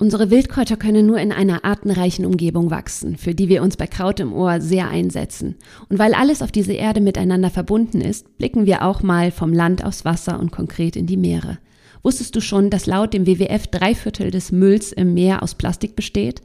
Unsere Wildkräuter können nur in einer artenreichen Umgebung wachsen, für die wir uns bei Kraut im Ohr sehr einsetzen. Und weil alles auf dieser Erde miteinander verbunden ist, blicken wir auch mal vom Land aufs Wasser und konkret in die Meere. Wusstest du schon, dass laut dem WWF drei Viertel des Mülls im Meer aus Plastik besteht?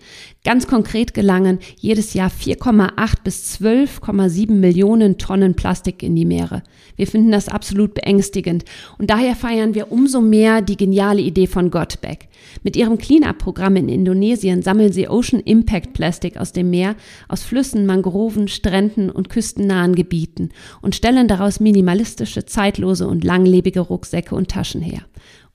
Ganz konkret gelangen jedes Jahr 4,8 bis 12,7 Millionen Tonnen Plastik in die Meere. Wir finden das absolut beängstigend und daher feiern wir umso mehr die geniale Idee von Gotback. Mit ihrem Cleanup-Programm in Indonesien sammeln sie Ocean Impact Plastik aus dem Meer, aus Flüssen, Mangroven, Stränden und küstennahen Gebieten und stellen daraus minimalistische, zeitlose und langlebige Rucksäcke und Taschen her.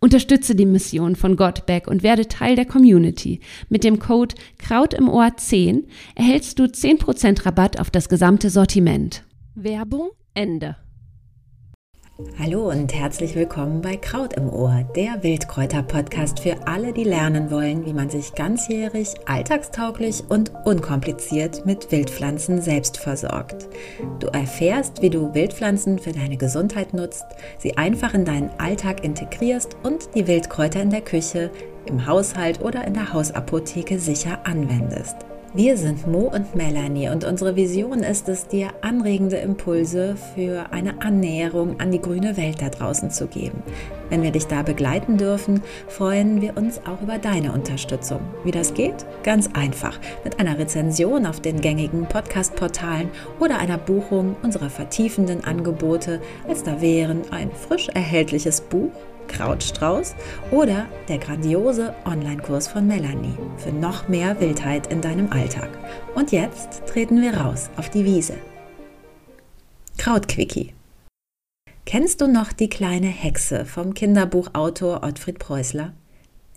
Unterstütze die Mission von Godback und werde Teil der Community. Mit dem Code Kraut im Ohr 10 erhältst du 10% Rabatt auf das gesamte Sortiment. Werbung Ende. Hallo und herzlich willkommen bei Kraut im Ohr, der Wildkräuter-Podcast für alle, die lernen wollen, wie man sich ganzjährig, alltagstauglich und unkompliziert mit Wildpflanzen selbst versorgt. Du erfährst, wie du Wildpflanzen für deine Gesundheit nutzt, sie einfach in deinen Alltag integrierst und die Wildkräuter in der Küche, im Haushalt oder in der Hausapotheke sicher anwendest. Wir sind Mo und Melanie und unsere Vision ist es, dir anregende Impulse für eine Annäherung an die grüne Welt da draußen zu geben. Wenn wir dich da begleiten dürfen, freuen wir uns auch über deine Unterstützung. Wie das geht? Ganz einfach. Mit einer Rezension auf den gängigen Podcast-Portalen oder einer Buchung unserer vertiefenden Angebote, als da wären ein frisch erhältliches Buch Krautstrauß oder der grandiose Online-Kurs von Melanie für noch mehr Wildheit in deinem Alltag. Und jetzt treten wir raus auf die Wiese. Krautquickie. Kennst du noch die kleine Hexe vom Kinderbuchautor Ottfried Preußler?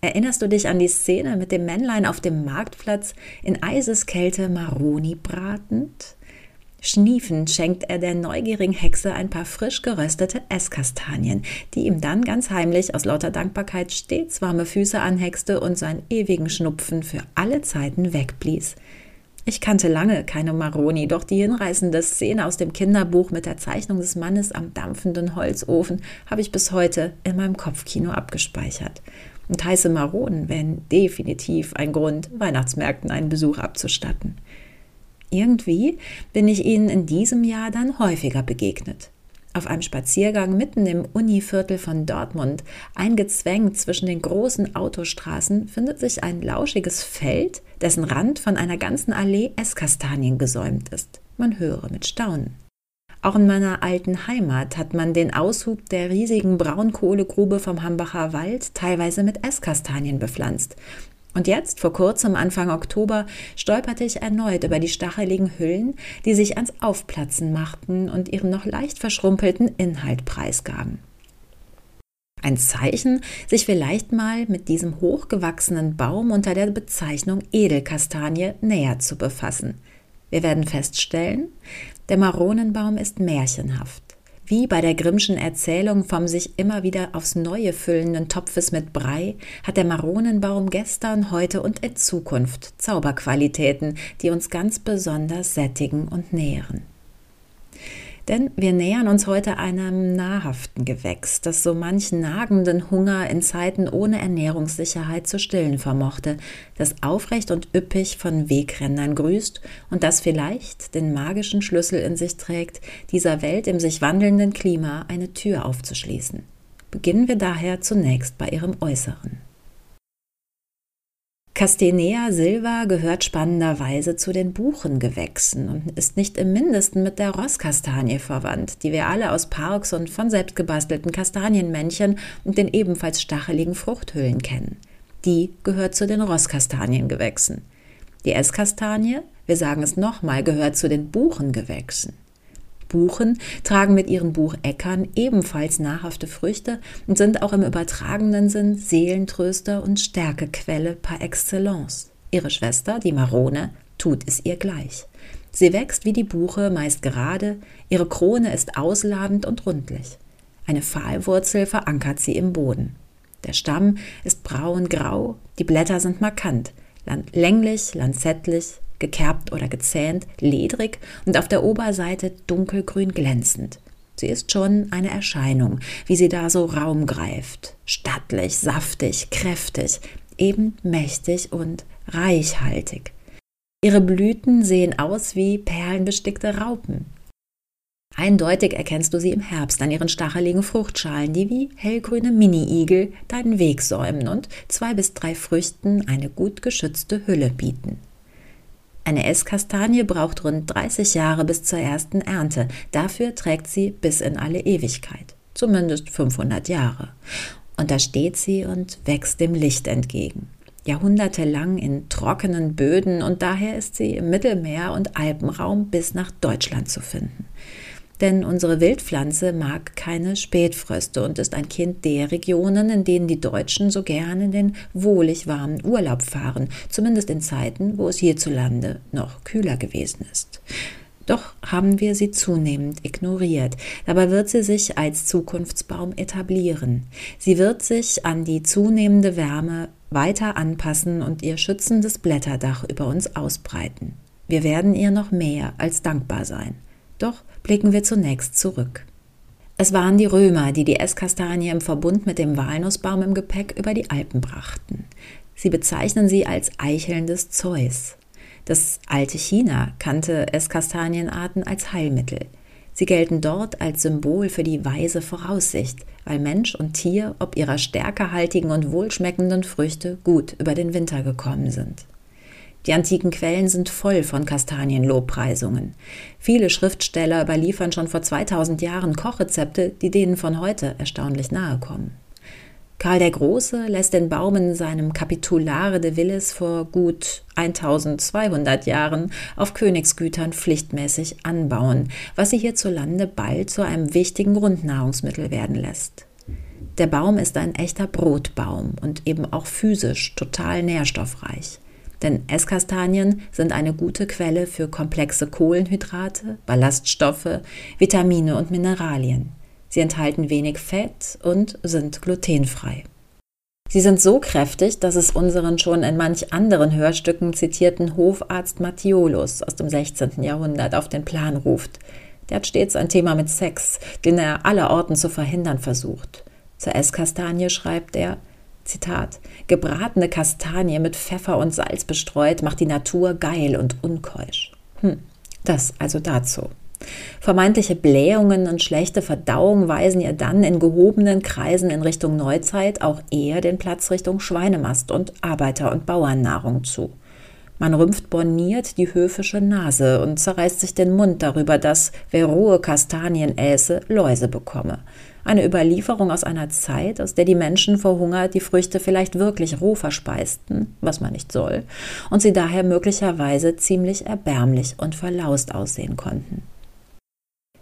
Erinnerst du dich an die Szene mit dem Männlein auf dem Marktplatz in Eiseskälte Maroni bratend? Schniefend schenkt er der neugierigen Hexe ein paar frisch geröstete Esskastanien, die ihm dann ganz heimlich aus lauter Dankbarkeit stets warme Füße anhexte und seinen ewigen Schnupfen für alle Zeiten wegblies. Ich kannte lange keine Maroni, doch die hinreißende Szene aus dem Kinderbuch mit der Zeichnung des Mannes am dampfenden Holzofen habe ich bis heute in meinem Kopfkino abgespeichert. Und heiße Maronen wären definitiv ein Grund, Weihnachtsmärkten einen Besuch abzustatten. Irgendwie bin ich ihnen in diesem Jahr dann häufiger begegnet. Auf einem Spaziergang mitten im Univiertel von Dortmund, eingezwängt zwischen den großen Autostraßen, findet sich ein lauschiges Feld, dessen Rand von einer ganzen Allee Esskastanien gesäumt ist. Man höre mit Staunen. Auch in meiner alten Heimat hat man den Aushub der riesigen Braunkohlegrube vom Hambacher Wald teilweise mit Esskastanien bepflanzt. Und jetzt, vor kurzem, Anfang Oktober, stolperte ich erneut über die stacheligen Hüllen, die sich ans Aufplatzen machten und ihren noch leicht verschrumpelten Inhalt preisgaben. Ein Zeichen, sich vielleicht mal mit diesem hochgewachsenen Baum unter der Bezeichnung Edelkastanie näher zu befassen. Wir werden feststellen, der Maronenbaum ist märchenhaft. Wie bei der Grimmschen Erzählung vom sich immer wieder aufs Neue füllenden Topfes mit Brei hat der Maronenbaum gestern, heute und in Zukunft Zauberqualitäten, die uns ganz besonders sättigen und nähren. Denn wir nähern uns heute einem nahrhaften Gewächs, das so manchen nagenden Hunger in Zeiten ohne Ernährungssicherheit zu stillen vermochte, das aufrecht und üppig von Wegrändern grüßt und das vielleicht den magischen Schlüssel in sich trägt, dieser Welt im sich wandelnden Klima eine Tür aufzuschließen. Beginnen wir daher zunächst bei ihrem Äußeren. Castanea silva gehört spannenderweise zu den Buchengewächsen und ist nicht im mindesten mit der Rosskastanie verwandt, die wir alle aus Parks und von selbstgebastelten Kastanienmännchen und den ebenfalls stacheligen Fruchthüllen kennen. Die gehört zu den Rosskastaniengewächsen. Die Esskastanie, wir sagen es nochmal, gehört zu den Buchengewächsen. Buchen tragen mit ihren Bucheckern ebenfalls nahrhafte Früchte und sind auch im übertragenen Sinn Seelentröster und Stärkequelle par excellence. Ihre Schwester, die Marone, tut es ihr gleich. Sie wächst wie die Buche meist gerade, ihre Krone ist ausladend und rundlich. Eine Pfahlwurzel verankert sie im Boden. Der Stamm ist braun-grau, die Blätter sind markant, länglich, lanzettlich, gekerbt oder gezähnt, ledrig und auf der Oberseite dunkelgrün glänzend. Sie ist schon eine Erscheinung, wie sie da so Raum greift. Stattlich, saftig, kräftig. eben mächtig und reichhaltig. Ihre Blüten sehen aus wie perlenbestickte Raupen. Eindeutig erkennst du sie im Herbst an ihren stacheligen Fruchtschalen, die wie hellgrüne Mini-Igel deinen Weg säumen und zwei bis drei Früchten eine gut geschützte Hülle bieten. Eine Esskastanie braucht rund 30 Jahre bis zur ersten Ernte. Dafür trägt sie bis in alle Ewigkeit, zumindest 500 Jahre. Und da steht sie und wächst dem Licht entgegen jahrhundertelang in trockenen Böden und daher ist sie im Mittelmeer- und Alpenraum bis nach Deutschland zu finden. Denn unsere Wildpflanze mag keine Spätfröste und ist ein Kind der Regionen, in denen die Deutschen so gern in den wohlig warmen Urlaub fahren, zumindest in Zeiten, wo es hierzulande noch kühler gewesen ist. Doch haben wir sie zunehmend ignoriert. Dabei wird sie sich als Zukunftsbaum etablieren. Sie wird sich an die zunehmende Wärme weiter anpassen und ihr schützendes Blätterdach über uns ausbreiten. Wir werden ihr noch mehr als dankbar sein. Doch blicken wir zunächst zurück. Es waren die Römer, die die Esskastanie im Verbund mit dem Walnussbaum im Gepäck über die Alpen brachten. Sie bezeichnen sie als Eicheln des Zeus. Das alte China kannte Esskastanienarten als Heilmittel. Sie gelten dort als Symbol für die weise Voraussicht, weil Mensch und Tier ob ihrer stärkehaltigen und wohlschmeckenden Früchte gut über den Winter gekommen sind. Die antiken Quellen sind voll von Kastanienlobpreisungen. Viele Schriftsteller überliefern schon vor 2000 Jahren Kochrezepte, die denen von heute erstaunlich nahe kommen. Karl der Große lässt den Baum in seinem Capitulare de Villes vor gut 1200 Jahren auf Königsgütern pflichtmäßig anbauen, was sie hierzulande bald zu einem wichtigen Grundnahrungsmittel werden lässt. Der Baum ist ein echter Brotbaum und eben auch physisch total nährstoffreich. Denn Esskastanien sind eine gute Quelle für komplexe Kohlenhydrate, Ballaststoffe, Vitamine und Mineralien. Sie enthalten wenig Fett und sind glutenfrei. Sie sind so kräftig, dass es unseren schon in manch anderen Hörstücken zitierten Hofarzt Mattiolus aus dem 16. Jahrhundert auf den Plan ruft. Der hat stets ein Thema mit Sex, den er allerorten zu verhindern versucht. Zur Esskastanie schreibt er, Zitat, gebratene Kastanie mit Pfeffer und Salz bestreut macht die Natur geil und unkeusch. Hm, das also dazu. Vermeintliche Blähungen und schlechte Verdauung weisen ihr dann in gehobenen Kreisen in Richtung Neuzeit auch eher den Platz Richtung Schweinemast und Arbeiter- und Bauernnahrung zu. Man rümpft borniert die höfische Nase und zerreißt sich den Mund darüber, dass wer rohe Kastanien äße, Läuse bekomme. Eine Überlieferung aus einer Zeit, aus der die Menschen vor Hunger die Früchte vielleicht wirklich roh verspeisten, was man nicht soll, und sie daher möglicherweise ziemlich erbärmlich und verlaust aussehen konnten.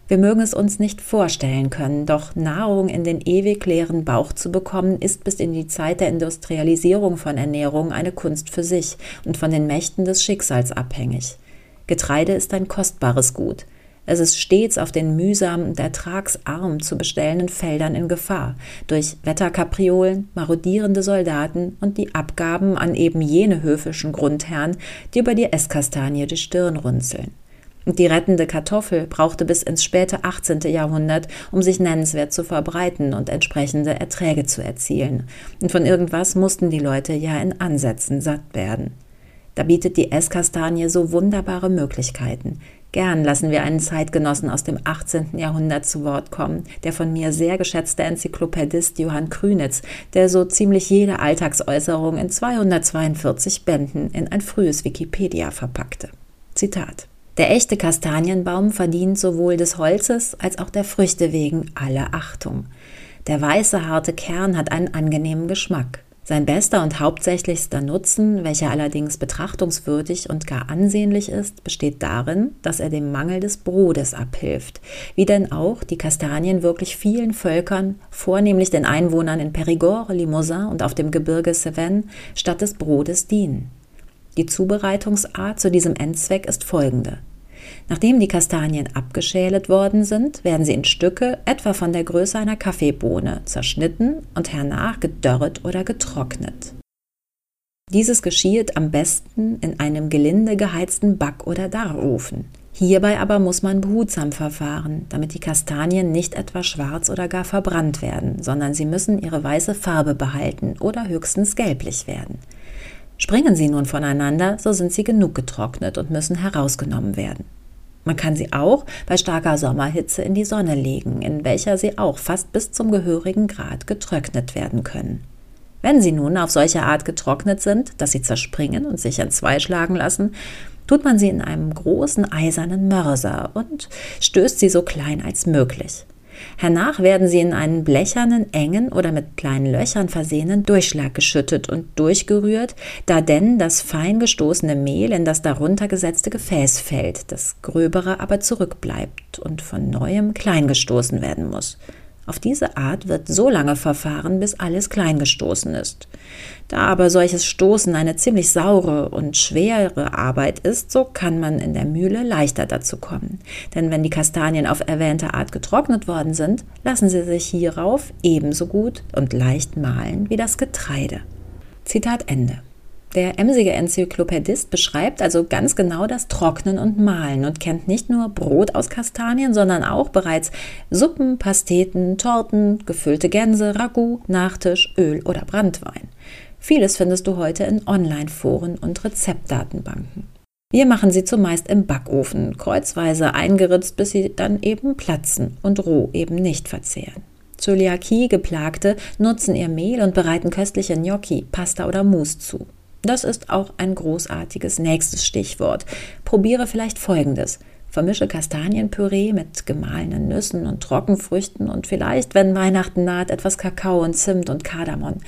Wir mögen es uns nicht vorstellen können, doch Nahrung in den ewig leeren Bauch zu bekommen, ist bis in die Zeit der Industrialisierung von Ernährung eine Kunst für sich und von den Mächten des Schicksals abhängig. Getreide ist ein kostbares Gut. Es ist stets auf den mühsam und ertragsarm zu bestellenden Feldern in Gefahr, durch Wetterkapriolen, marodierende Soldaten und die Abgaben an eben jene höfischen Grundherren, die über die Esskastanie die Stirn runzeln. Die rettende Kartoffel brauchte bis ins späte 18. Jahrhundert, um sich nennenswert zu verbreiten und entsprechende Erträge zu erzielen. Und von irgendwas mussten die Leute ja in Ansätzen satt werden. Da bietet die Esskastanie so wunderbare Möglichkeiten. Gern lassen wir einen Zeitgenossen aus dem 18. Jahrhundert zu Wort kommen, der von mir sehr geschätzte Enzyklopädist Johann Krünitz, der so ziemlich jede Alltagsäußerung in 242 Bänden in ein frühes Wikipedia verpackte. Zitat der echte Kastanienbaum verdient sowohl des Holzes als auch der Früchte wegen alle Achtung. Der weiße, harte Kern hat einen angenehmen Geschmack. Sein bester und hauptsächlichster Nutzen, welcher allerdings betrachtungswürdig und gar ansehnlich ist, besteht darin, dass er dem Mangel des Brotes abhilft, wie denn auch die Kastanien wirklich vielen Völkern, vornehmlich den Einwohnern in Périgord, Limousin und auf dem Gebirge Cevennes, statt des Brotes dienen. Die Zubereitungsart zu diesem Endzweck ist folgende. Nachdem die Kastanien abgeschälet worden sind, werden sie in Stücke etwa von der Größe einer Kaffeebohne zerschnitten und hernach gedörret oder getrocknet. Dieses geschieht am besten in einem gelinde geheizten Back- oder Darrofen. Hierbei aber muss man behutsam verfahren, damit die Kastanien nicht etwa schwarz oder gar verbrannt werden, sondern sie müssen ihre weiße Farbe behalten oder höchstens gelblich werden. Springen sie nun voneinander, so sind sie genug getrocknet und müssen herausgenommen werden. Man kann sie auch bei starker Sommerhitze in die Sonne legen, in welcher sie auch fast bis zum gehörigen Grad getrocknet werden können. Wenn sie nun auf solche Art getrocknet sind, dass sie zerspringen und sich entzweischlagen lassen, tut man sie in einem großen eisernen Mörser und stößt sie so klein als möglich. Hernach werden sie in einen blechernen, engen oder mit kleinen Löchern versehenen Durchschlag geschüttet und durchgerührt, da denn das fein gestoßene Mehl in das darunter gesetzte Gefäß fällt, das gröbere aber zurückbleibt und von neuem klein gestoßen werden muss. Auf diese Art wird so lange verfahren, bis alles kleingestoßen ist. Da aber solches Stoßen eine ziemlich saure und schwere Arbeit ist, so kann man in der Mühle leichter dazu kommen. Denn wenn die Kastanien auf erwähnte Art getrocknet worden sind, lassen sie sich hierauf ebenso gut und leicht mahlen wie das Getreide. Zitat Ende. Der emsige Enzyklopädist beschreibt also ganz genau das Trocknen und Mahlen und kennt nicht nur Brot aus Kastanien, sondern auch bereits Suppen, Pasteten, Torten, gefüllte Gänse, Ragout, Nachtisch, Öl oder Brandwein. Vieles findest du heute in Online-Foren und Rezeptdatenbanken. Wir machen sie zumeist im Backofen, kreuzweise eingeritzt, bis sie dann eben platzen und roh eben nicht verzehren. Zöliakie geplagte nutzen ihr Mehl und bereiten köstliche Gnocchi, Pasta oder Mousse zu. Das ist auch ein großartiges nächstes Stichwort. Probiere vielleicht folgendes. Vermische Kastanienpüree mit gemahlenen Nüssen und Trockenfrüchten und vielleicht, wenn Weihnachten naht, etwas Kakao und Zimt und Kardamom.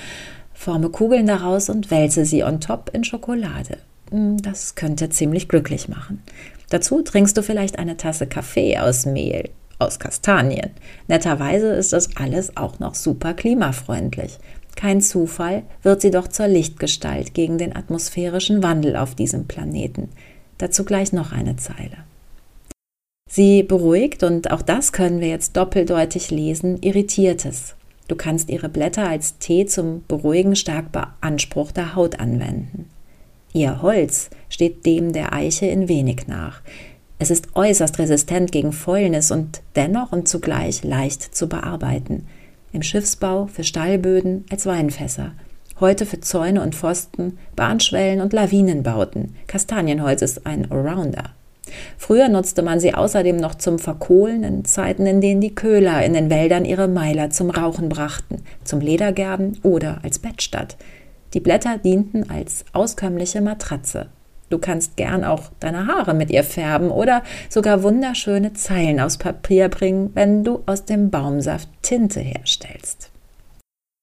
Forme Kugeln daraus und wälze sie on top in Schokolade. Hm, das könnte ziemlich glücklich machen. Dazu trinkst du vielleicht eine Tasse Kaffee aus Mehl, aus Kastanien. Netterweise ist das alles auch noch super klimafreundlich. Kein Zufall wird sie doch zur Lichtgestalt gegen den atmosphärischen Wandel auf diesem Planeten. Dazu gleich noch eine Zeile. Sie beruhigt, und auch das können wir jetzt doppeldeutig lesen, Irritiertes. Du kannst ihre Blätter als Tee zum Beruhigen stark beanspruchter Haut anwenden. Ihr Holz steht dem der Eiche in wenig nach. Es ist äußerst resistent gegen Fäulnis und dennoch und zugleich leicht zu bearbeiten im Schiffsbau, für Stallböden, als Weinfässer. Heute für Zäune und Pfosten, Bahnschwellen und Lawinenbauten. Kastanienholz ist ein Allrounder. Früher nutzte man sie außerdem noch zum Verkohlen in Zeiten, in denen die Köhler in den Wäldern ihre Meiler zum Rauchen brachten, zum Ledergerben oder als Bettstatt. Die Blätter dienten als auskömmliche Matratze. Du kannst gern auch deine Haare mit ihr färben oder sogar wunderschöne Zeilen aus Papier bringen, wenn du aus dem Baumsaft Tinte herstellst.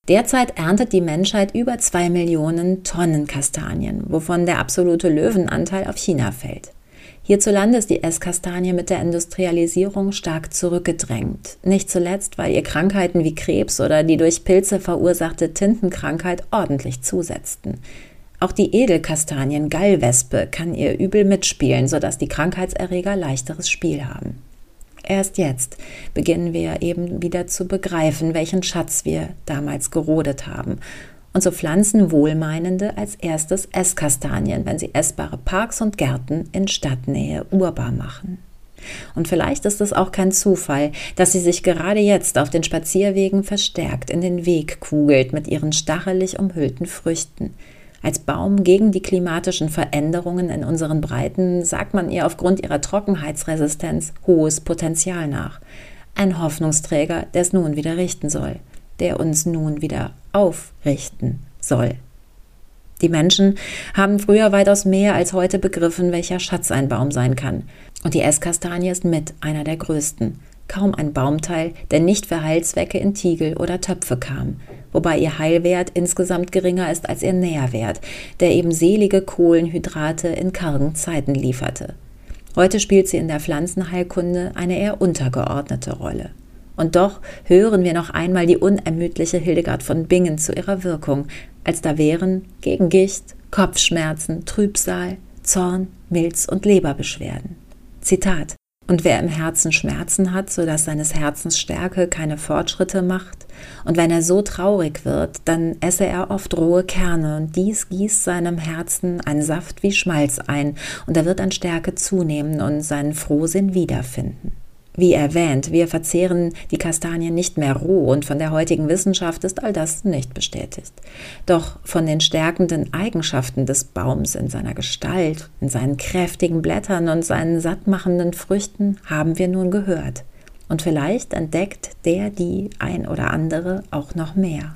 Derzeit erntet die Menschheit über zwei Millionen Tonnen Kastanien, wovon der absolute Löwenanteil auf China fällt. Hierzulande ist die Esskastanie mit der Industrialisierung stark zurückgedrängt. Nicht zuletzt, weil ihr Krankheiten wie Krebs oder die durch Pilze verursachte Tintenkrankheit ordentlich zusetzten. Auch die Edelkastanien Gallwespe kann ihr übel mitspielen, sodass die Krankheitserreger leichteres Spiel haben. Erst jetzt beginnen wir eben wieder zu begreifen, welchen Schatz wir damals gerodet haben. Und so pflanzen Wohlmeinende als erstes Esskastanien, wenn sie essbare Parks und Gärten in Stadtnähe urbar machen. Und vielleicht ist es auch kein Zufall, dass sie sich gerade jetzt auf den Spazierwegen verstärkt in den Weg kugelt mit ihren stachelig umhüllten Früchten. Als Baum gegen die klimatischen Veränderungen in unseren Breiten sagt man ihr aufgrund ihrer Trockenheitsresistenz hohes Potenzial nach. Ein Hoffnungsträger, der es nun wieder richten soll, der uns nun wieder aufrichten soll. Die Menschen haben früher weitaus mehr als heute begriffen, welcher Schatz ein Baum sein kann. Und die Esskastanie ist mit einer der größten kaum ein Baumteil, der nicht für Heilzwecke in Tiegel oder Töpfe kam, wobei ihr Heilwert insgesamt geringer ist als ihr Nährwert, der eben selige Kohlenhydrate in kargen Zeiten lieferte. Heute spielt sie in der Pflanzenheilkunde eine eher untergeordnete Rolle. Und doch hören wir noch einmal die unermüdliche Hildegard von Bingen zu ihrer Wirkung, als da wären gegen Gicht, Kopfschmerzen, Trübsal, Zorn, Milz und Leberbeschwerden. Zitat Und wer im Herzen Schmerzen hat, sodass seines Herzens Stärke keine Fortschritte macht, und wenn er so traurig wird, dann esse er oft rohe Kerne, und dies gießt seinem Herzen ein Saft wie Schmalz ein, und er wird an Stärke zunehmen und seinen Frohsinn wiederfinden. Wie erwähnt, wir verzehren die Kastanien nicht mehr roh und von der heutigen Wissenschaft ist all das nicht bestätigt. Doch von den stärkenden Eigenschaften des Baums in seiner Gestalt, in seinen kräftigen Blättern und seinen sattmachenden Früchten haben wir nun gehört. Und vielleicht entdeckt der die ein oder andere auch noch mehr.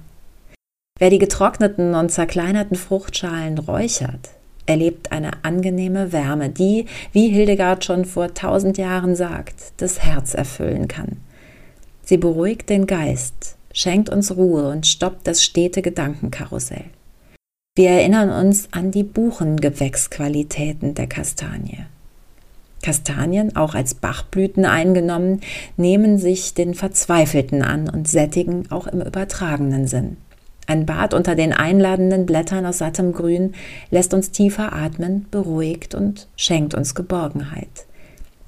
Wer die getrockneten und zerkleinerten Fruchtschalen räuchert, erlebt eine angenehme Wärme, die, wie Hildegard schon vor tausend Jahren sagt, das Herz erfüllen kann. Sie beruhigt den Geist, schenkt uns Ruhe und stoppt das stete Gedankenkarussell. Wir erinnern uns an die Buchengewächsqualitäten der Kastanie. Kastanien, auch als Bachblüten eingenommen, nehmen sich den Verzweifelten an und sättigen auch im übertragenen Sinn. Ein Bad unter den einladenden Blättern aus sattem Grün lässt uns tiefer atmen, beruhigt und schenkt uns Geborgenheit.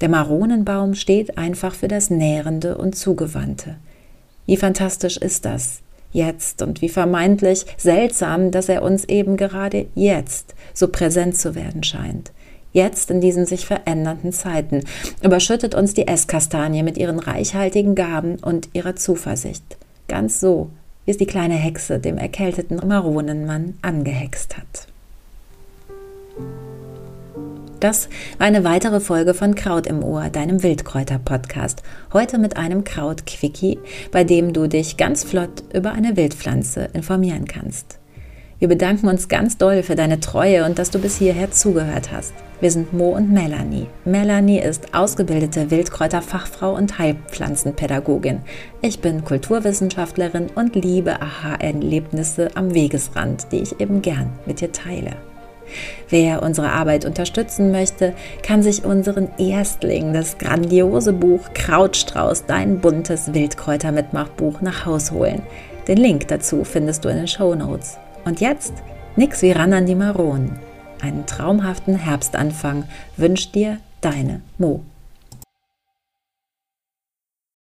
Der Maronenbaum steht einfach für das Nährende und Zugewandte. Wie fantastisch ist das jetzt und wie vermeintlich seltsam, dass er uns eben gerade jetzt so präsent zu werden scheint. Jetzt in diesen sich verändernden Zeiten überschüttet uns die Esskastanie mit ihren reichhaltigen Gaben und ihrer Zuversicht. Ganz so, wie es die kleine Hexe dem erkälteten Maronenmann angehext hat. Das war eine weitere Folge von Kraut im Ohr, deinem Wildkräuter-Podcast. Heute mit einem Kraut-Quickie, bei dem du dich ganz flott über eine Wildpflanze informieren kannst. Wir bedanken uns ganz doll für deine Treue und dass du bis hierher zugehört hast. Wir sind Mo und Melanie. Melanie ist ausgebildete Wildkräuterfachfrau und Heilpflanzenpädagogin. Ich bin Kulturwissenschaftlerin und liebe Aha-Erlebnisse am Wegesrand, die ich eben gern mit dir teile. Wer unsere Arbeit unterstützen möchte, kann sich unseren Erstling, das grandiose Buch Krautstrauß, dein buntes Wildkräuter-Mitmachbuch nach Haus holen. Den Link dazu findest du in den Show Notes. Und jetzt nix wie ran an die Maronen. Einen traumhaften Herbstanfang wünscht dir deine Mo.